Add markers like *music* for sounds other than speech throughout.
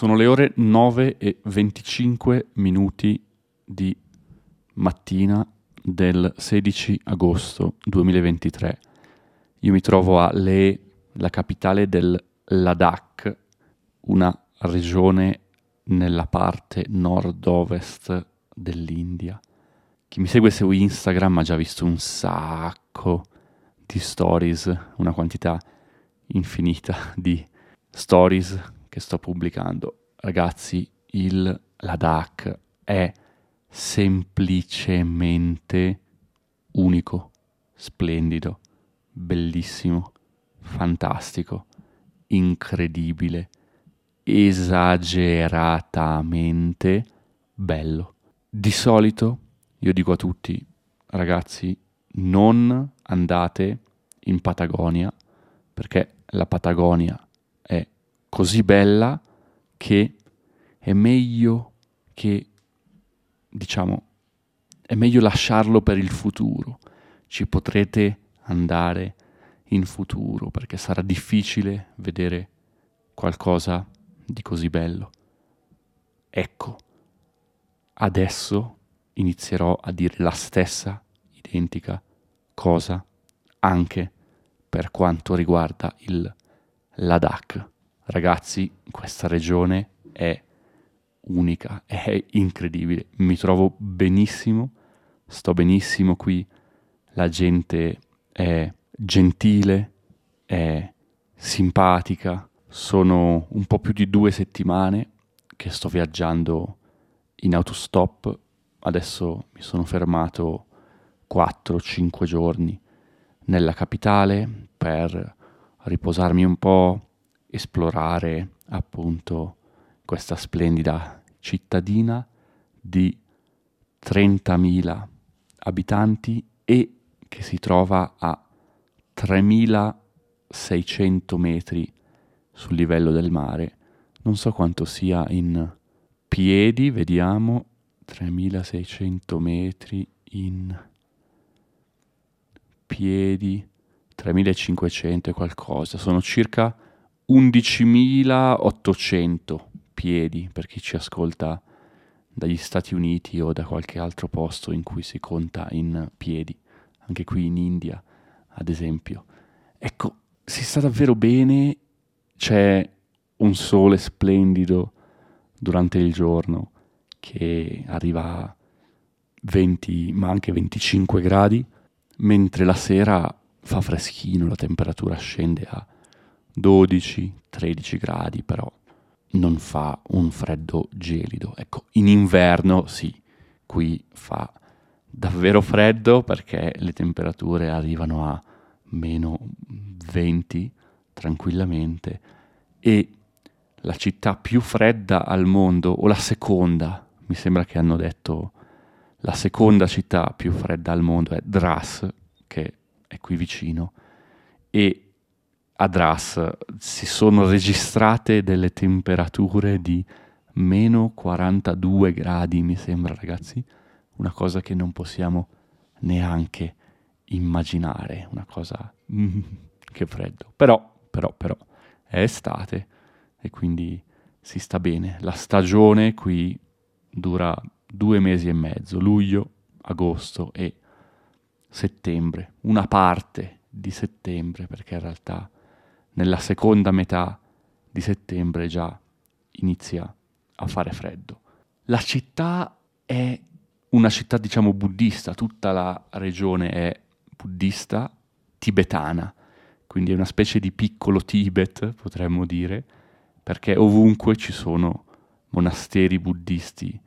Sono le ore 9 e 25 minuti di mattina del 16 agosto 2023. Io mi trovo a Leh, la capitale del Ladakh, una regione nella parte nord-ovest dell'India. Chi mi segue su Instagram ha già visto un sacco di stories, una quantità infinita di stories che sto pubblicando. Ragazzi, il Ladakh è semplicemente unico, splendido, bellissimo, fantastico, incredibile, esageratamente bello. Di solito io dico a tutti, ragazzi, non andate in Patagonia perché la Patagonia è così bella che è meglio che, diciamo, è meglio lasciarlo per il futuro. Ci potrete andare in futuro perché sarà difficile vedere qualcosa di così bello. Ecco, adesso inizierò a dire la stessa identica cosa anche per quanto riguarda il Ladakh. Ragazzi, questa regione è unica, è incredibile. Mi trovo benissimo, sto benissimo qui. La gente è gentile, è simpatica. Sono un po' più di due settimane che sto viaggiando in autostop. Adesso mi sono fermato 4-5 giorni nella capitale per riposarmi un po', esplorare appunto questa splendida cittadina di 30.000 abitanti e che si trova a 3.600 metri sul livello del mare. Non so quanto sia in piedi, vediamo, 3.600 metri in piedi, 3.500 e qualcosa, sono circa 11.800 piedi per chi ci ascolta dagli Stati Uniti o da qualche altro posto in cui si conta in piedi, anche qui in India, ad esempio. Ecco, si sta davvero bene, c'è un sole splendido durante il giorno che arriva a 20 ma anche 25 gradi, mentre la sera fa freschino, la temperatura scende a 12-13 gradi, però non fa un freddo gelido. Ecco, in inverno sì, qui fa davvero freddo perché le temperature arrivano a meno 20 tranquillamente e la città più fredda al mondo, o la seconda, mi sembra che hanno detto la seconda città più fredda al mondo è Dras, che è qui vicino, e a Dras si sono registrate delle temperature di meno 42 gradi, mi sembra ragazzi, una cosa che non possiamo neanche immaginare, una cosa mm, che freddo. Però, però, però, è estate e quindi si sta bene. La stagione qui dura due mesi e mezzo, luglio, agosto e settembre, una parte di settembre, perché in realtà nella seconda metà di settembre già inizia a fare freddo. La città è una città, diciamo, buddista, tutta la regione è buddista tibetana, quindi è una specie di piccolo Tibet, potremmo dire, perché ovunque ci sono monasteri buddisti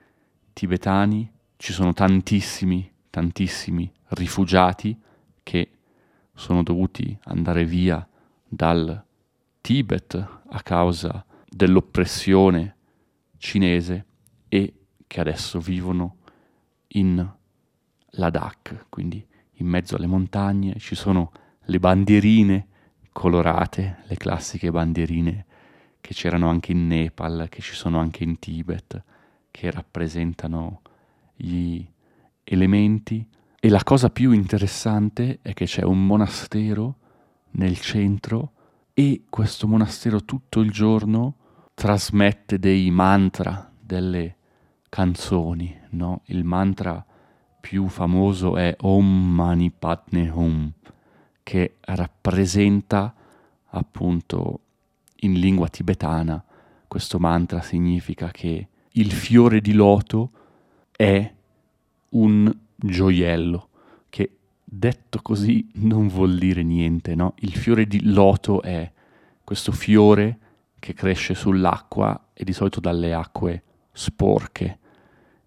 tibetani, ci sono tantissimi, tantissimi rifugiati che sono dovuti andare via dal Tibet a causa dell'oppressione cinese e che adesso vivono in Ladakh, quindi in mezzo alle montagne ci sono le bandierine colorate, le classiche bandierine che c'erano anche in Nepal, che ci sono anche in Tibet, che rappresentano gli elementi. E la cosa più interessante è che c'è un monastero nel centro e questo monastero tutto il giorno trasmette dei mantra, delle canzoni, no? Il mantra più famoso è Om Mani Padme Hum, che rappresenta appunto in lingua tibetana questo mantra significa che il fiore di loto è un gioiello, detto così non vuol dire niente, no? Il fiore di loto è questo fiore che cresce sull'acqua e di solito dalle acque sporche.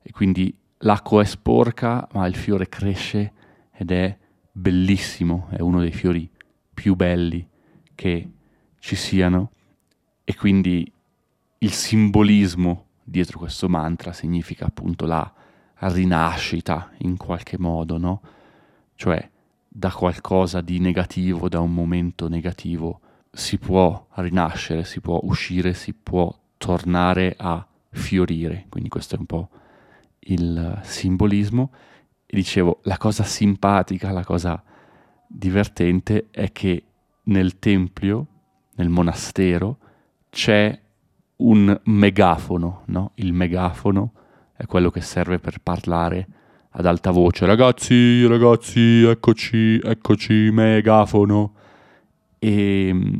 E quindi l'acqua è sporca, ma il fiore cresce ed è bellissimo, è uno dei fiori più belli che ci siano. E quindi il simbolismo dietro questo mantra significa appunto la rinascita in qualche modo, no? Cioè da qualcosa di negativo, da un momento negativo, si può rinascere, si può uscire, si può tornare a fiorire. Quindi questo è un po' il simbolismo. E dicevo, la cosa simpatica, la cosa divertente è che nel tempio, nel monastero, c'è un megafono, no? Il megafono è quello che serve per parlare ad alta voce. Ragazzi, ragazzi, eccoci, eccoci, megafono. E mm,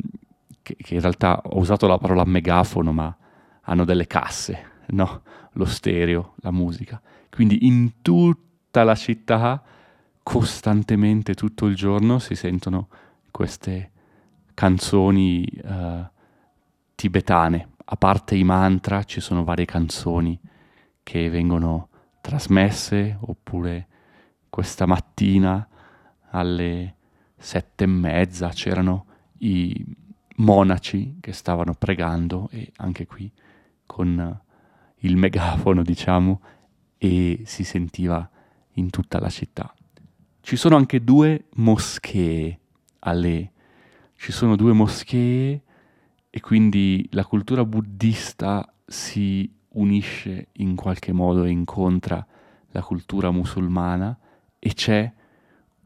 che, che in realtà ho usato la parola megafono, ma hanno delle casse, no? Lo stereo, la musica. Quindi in tutta la città, costantemente, tutto il giorno, si sentono queste canzoni uh, tibetane, a parte i mantra, ci sono varie canzoni che vengono trasmesse, oppure questa mattina alle sette e mezza c'erano i monaci che stavano pregando e anche qui con il megafono, diciamo, e si sentiva in tutta la città. Ci sono anche due moschee alle ci sono due moschee e quindi la cultura buddista si unisce in qualche modo e incontra la cultura musulmana e c'è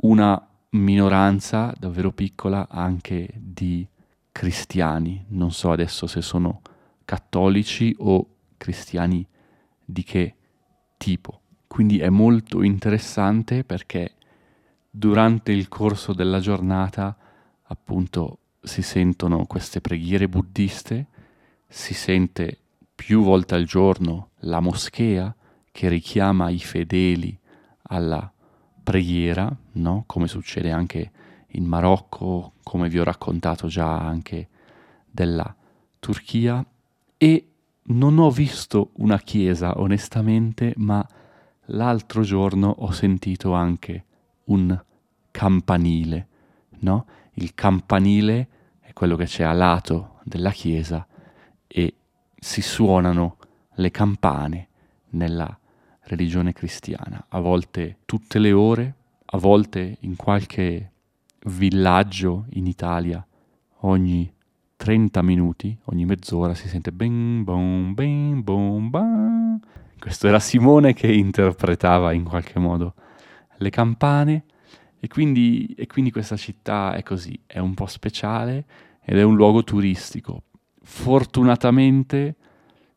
una minoranza davvero piccola anche di cristiani, non so adesso se sono cattolici o cristiani di che tipo. Quindi è molto interessante perché durante il corso della giornata appunto si sentono queste preghiere buddiste, si sente più volte al giorno la moschea che richiama i fedeli alla preghiera, no? come succede anche in Marocco, come vi ho raccontato già anche della Turchia, e non ho visto una chiesa onestamente, ma l'altro giorno ho sentito anche un campanile, no? il campanile è quello che c'è a lato della chiesa e si suonano le campane nella religione cristiana, a volte tutte le ore, a volte in qualche villaggio in Italia ogni 30 minuti, ogni mezz'ora si sente bing bom bing bom bam. Questo era Simone che interpretava in qualche modo le campane e quindi, e quindi questa città è così, è un po' speciale ed è un luogo turistico. Fortunatamente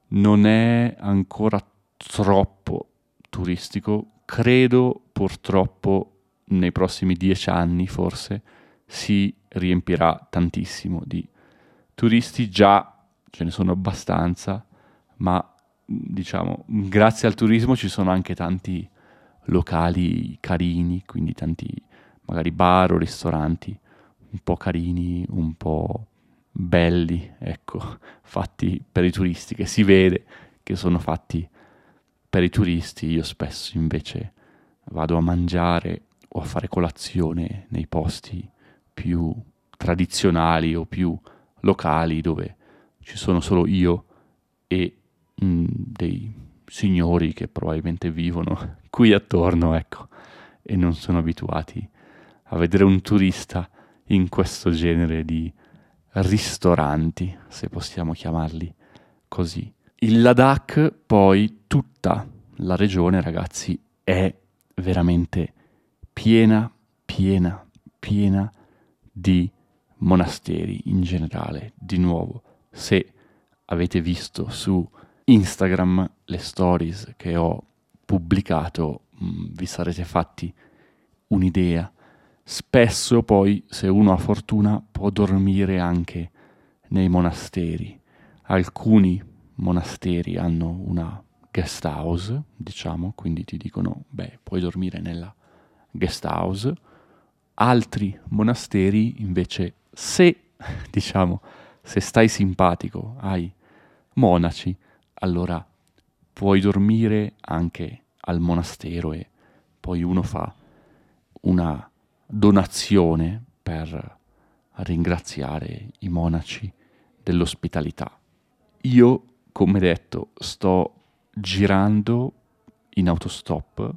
non è ancora troppo turistico, credo purtroppo nei prossimi dieci anni forse si riempirà tantissimo di turisti, già ce ne sono abbastanza, ma diciamo grazie al turismo ci sono anche tanti locali carini, quindi tanti magari bar o ristoranti un po' carini, un po' belli, ecco, fatti per i turisti, che si vede che sono fatti per i turisti. Io spesso invece vado a mangiare o a fare colazione nei posti più tradizionali o più locali dove ci sono solo io e mh, mm, dei signori che probabilmente vivono *laughs* qui attorno, ecco, e non sono abituati a vedere un turista in questo genere di ristoranti, se possiamo chiamarli così. Il Ladakh, poi, tutta la regione, ragazzi, è veramente piena, piena, piena di monasteri in generale. Di nuovo, se avete visto su Instagram le stories che ho pubblicato, mm, vi sarete fatti un'idea. Spesso poi, se uno ha fortuna, può dormire anche nei monasteri. Alcuni monasteri hanno una guest house, diciamo, quindi ti dicono, beh, puoi dormire nella guest house. Altri monasteri invece, se, *laughs* diciamo, se stai simpatico ai monaci, allora puoi dormire anche al monastero e poi uno fa una donazione per ringraziare i monaci dell'ospitalità. Io, come detto, sto girando in autostop,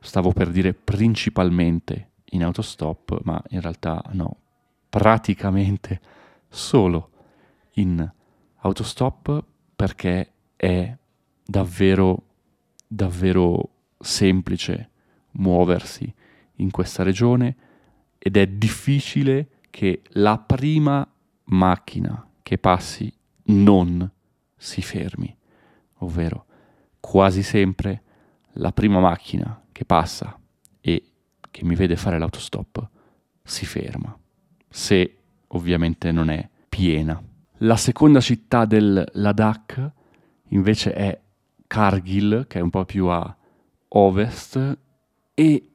stavo per dire principalmente in autostop, ma in realtà no, praticamente solo in autostop perché è davvero, davvero semplice muoversi in questa regione ed è difficile che la prima macchina che passi non si fermi, ovvero quasi sempre la prima macchina che passa e che mi vede fare l'autostop si ferma, se ovviamente non è piena. La seconda città del Ladakh invece è Kargil, che è un po' più a ovest, e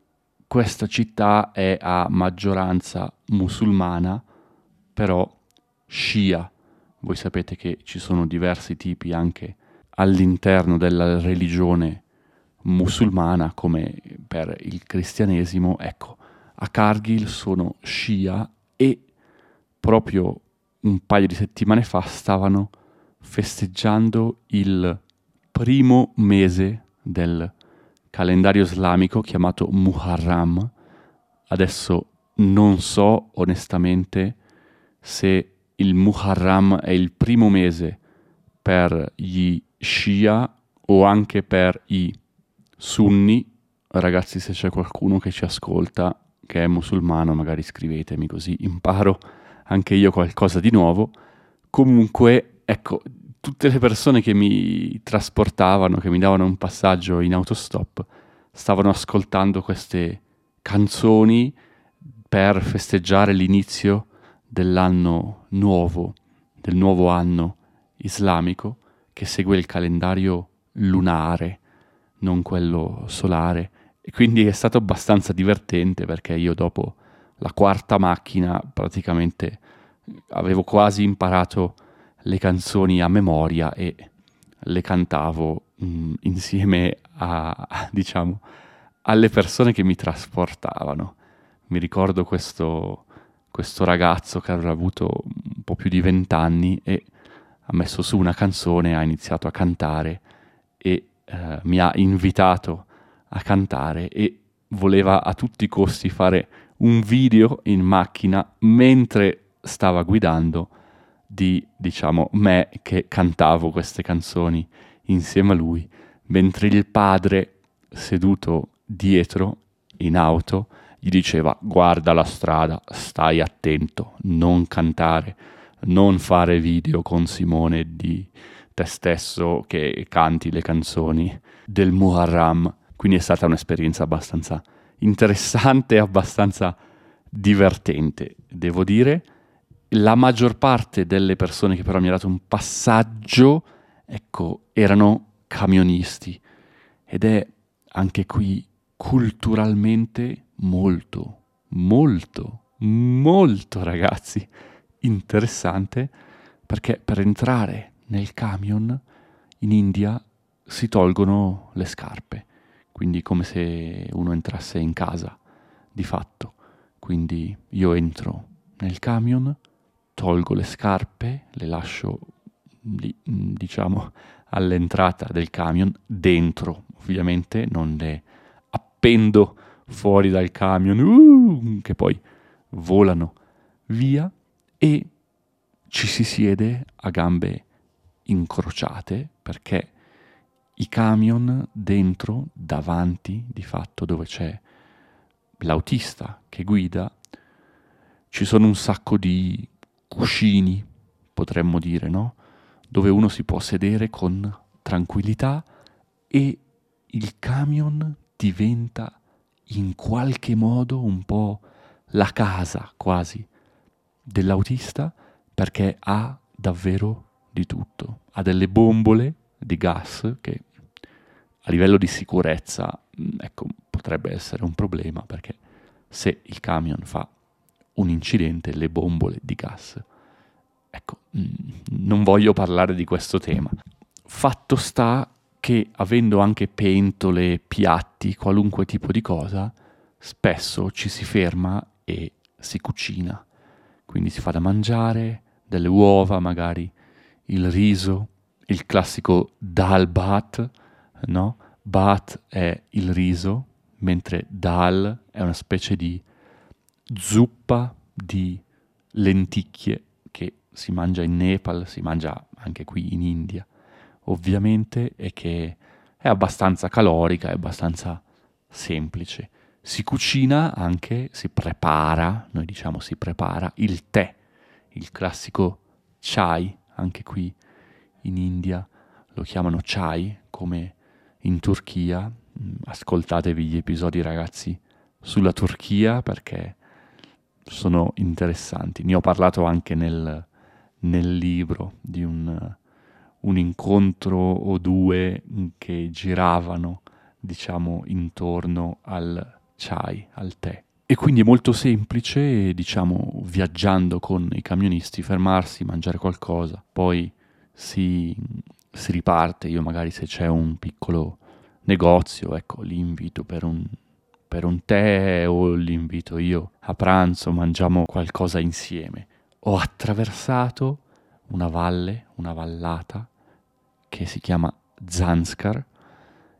questa città è a maggioranza musulmana, però scia. Voi sapete che ci sono diversi tipi anche all'interno della religione musulmana, come per il cristianesimo. Ecco, a Kargil sono scia e proprio un paio di settimane fa stavano festeggiando il primo mese del calendario islamico chiamato Muharram. Adesso non so onestamente se il Muharram è il primo mese per gli Shia o anche per i Sunni. Ragazzi, se c'è qualcuno che ci ascolta che è musulmano, magari scrivetemi così imparo anche io qualcosa di nuovo. Comunque, ecco, tutte le persone che mi trasportavano, che mi davano un passaggio in autostop, stavano ascoltando queste canzoni per festeggiare l'inizio dell'anno nuovo, del nuovo anno islamico che segue il calendario lunare, non quello solare. E quindi è stato abbastanza divertente perché io dopo la quarta macchina praticamente avevo quasi imparato le canzoni a memoria e le cantavo mh, mm, insieme a, *laughs* diciamo, alle persone che mi trasportavano. Mi ricordo questo, questo ragazzo che aveva avuto un po' più di vent'anni e ha messo su una canzone, ha iniziato a cantare e eh, mi ha invitato a cantare e voleva a tutti i costi fare un video in macchina mentre stava guidando di, diciamo, me che cantavo queste canzoni insieme a lui, mentre il padre, seduto dietro in auto, gli diceva guarda la strada, stai attento, non cantare, non fare video con Simone di te stesso che canti le canzoni del Muharram. Quindi è stata un'esperienza abbastanza interessante e abbastanza divertente, devo dire. La maggior parte delle persone che però mi ha dato un passaggio, ecco, erano camionisti ed è anche qui culturalmente molto, molto, molto ragazzi interessante perché per entrare nel camion in India si tolgono le scarpe quindi come se uno entrasse in casa, di fatto. Quindi io entro nel camion, tolgo le scarpe, le lascio lì, mm, diciamo all'entrata del camion, dentro ovviamente, non le appendo fuori dal camion, uh, che poi volano via e ci si siede a gambe incrociate perché i camion dentro, davanti, di fatto, dove c'è l'autista che guida, ci sono un sacco di cuscini, potremmo dire, no? dove uno si può sedere con tranquillità e il camion diventa in qualche modo un po' la casa quasi dell'autista perché ha davvero di tutto. Ha delle bombole di gas che a livello di sicurezza mm, ecco, potrebbe essere un problema perché se il camion fa un incidente, le bombole di gas. Ecco, mm, non voglio parlare di questo tema. Fatto sta che avendo anche pentole, piatti, qualunque tipo di cosa, spesso ci si ferma e si cucina. Quindi si fa da mangiare, delle uova magari, il riso, il classico dal bat, no? Bat è il riso, mentre dal è una specie di zuppa di lenticchie che si mangia in Nepal, si mangia anche qui in India, ovviamente, e che è abbastanza calorica, è abbastanza semplice. Si cucina anche, si prepara, noi diciamo si prepara il tè, il classico chai, anche qui in India lo chiamano chai, come in Turchia. Mm, ascoltatevi gli episodi ragazzi sulla Turchia perché sono interessanti. Ne ho parlato anche nel, nel libro di un, un, incontro o due che giravano, diciamo, intorno al chai, al tè. E quindi è molto semplice, diciamo, viaggiando con i camionisti, fermarsi, mangiare qualcosa, poi si, si riparte. Io magari se c'è un piccolo negozio, ecco, li invito per un, per un tè o li invito io a pranzo, mangiamo qualcosa insieme. Ho attraversato una valle, una vallata che si chiama Zanskar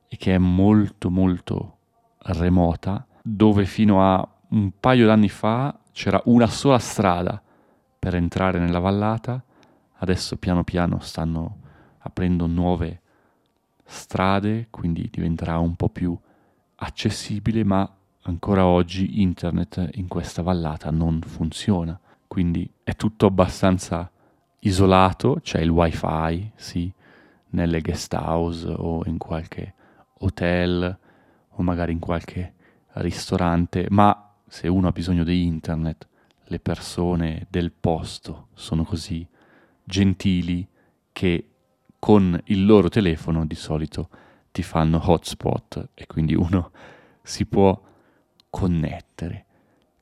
e che è molto molto remota, dove fino a un paio d'anni fa c'era una sola strada per entrare nella vallata, adesso piano piano stanno aprendo nuove strade, quindi diventerà un po' più accessibile, ma ancora oggi internet in questa vallata non funziona, quindi è tutto abbastanza isolato, c'è il wifi, sì, nelle guest house o in qualche hotel o magari in qualche ristorante, ma se uno ha bisogno di internet, le persone del posto sono così gentili che con il loro telefono di solito ti fanno hotspot e quindi uno *laughs* si può connettere.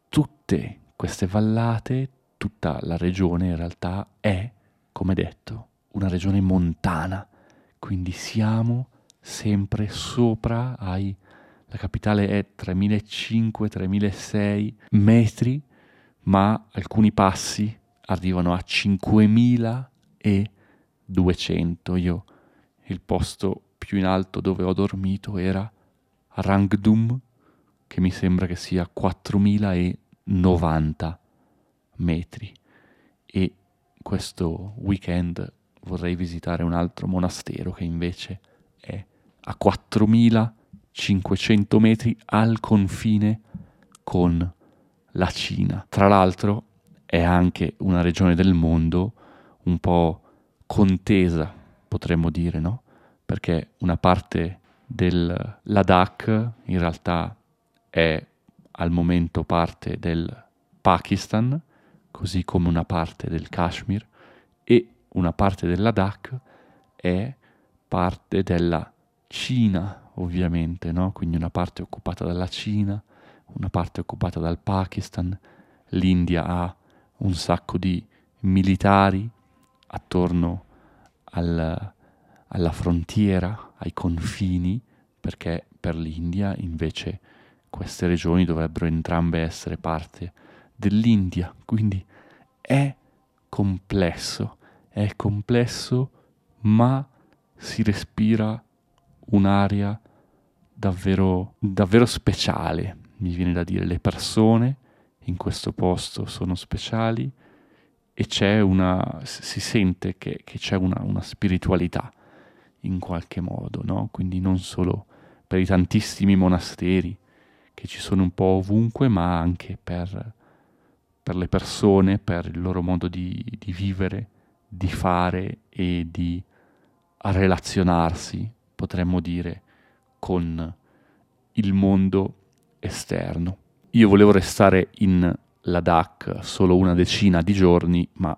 Tutte queste vallate, tutta la regione in realtà è, come detto, una regione montana, quindi siamo sempre sopra ai la capitale è 3500-3600 metri, ma alcuni passi arrivano a 5200. Io il posto più in alto dove ho dormito era Rangdum, che mi sembra che sia 4090 metri. E questo weekend vorrei visitare un altro monastero che invece è a 4000 500 metri al confine con la Cina. Tra l'altro è anche una regione del mondo un po' contesa, potremmo dire, no? Perché una parte del Ladakh in realtà è al momento parte del Pakistan, così come una parte del Kashmir, e una parte del Ladakh è parte della Cina ovviamente, no? quindi una parte occupata dalla Cina, una parte occupata dal Pakistan, l'India ha un sacco di militari attorno al, alla frontiera, ai confini, perché per l'India invece queste regioni dovrebbero entrambe essere parte dell'India, quindi è complesso, è complesso, ma si respira un'aria davvero, davvero speciale, mi viene da dire. Le persone in questo posto sono speciali e c'è una, si sente che, che c'è una, una, spiritualità in qualche modo, no? Quindi non solo per i tantissimi monasteri che ci sono un po' ovunque, ma anche per, per le persone, per il loro modo di, di vivere di fare e di relazionarsi, potremmo dire, con il mondo esterno. Io volevo restare in Ladakh solo una decina di giorni, ma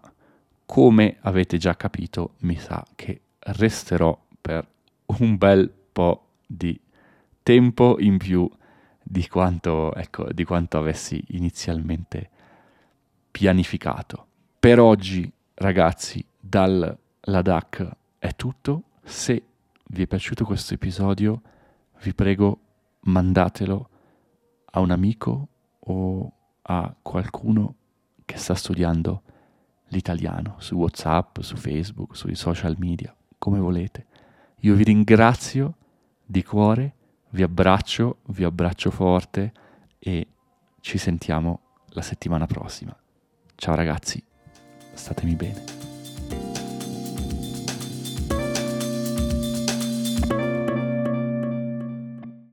come avete già capito, mi sa che resterò per un bel po' di tempo in più di quanto, ecco, di quanto avessi inizialmente pianificato. Per oggi, ragazzi, dal Ladakh è tutto. Se vi è piaciuto questo episodio, vi prego mandatelo a un amico o a qualcuno che sta studiando l'italiano su WhatsApp, su Facebook, sui social media, come volete. Io vi ringrazio di cuore, vi abbraccio, vi abbraccio forte e ci sentiamo la settimana prossima. Ciao ragazzi, statemi bene.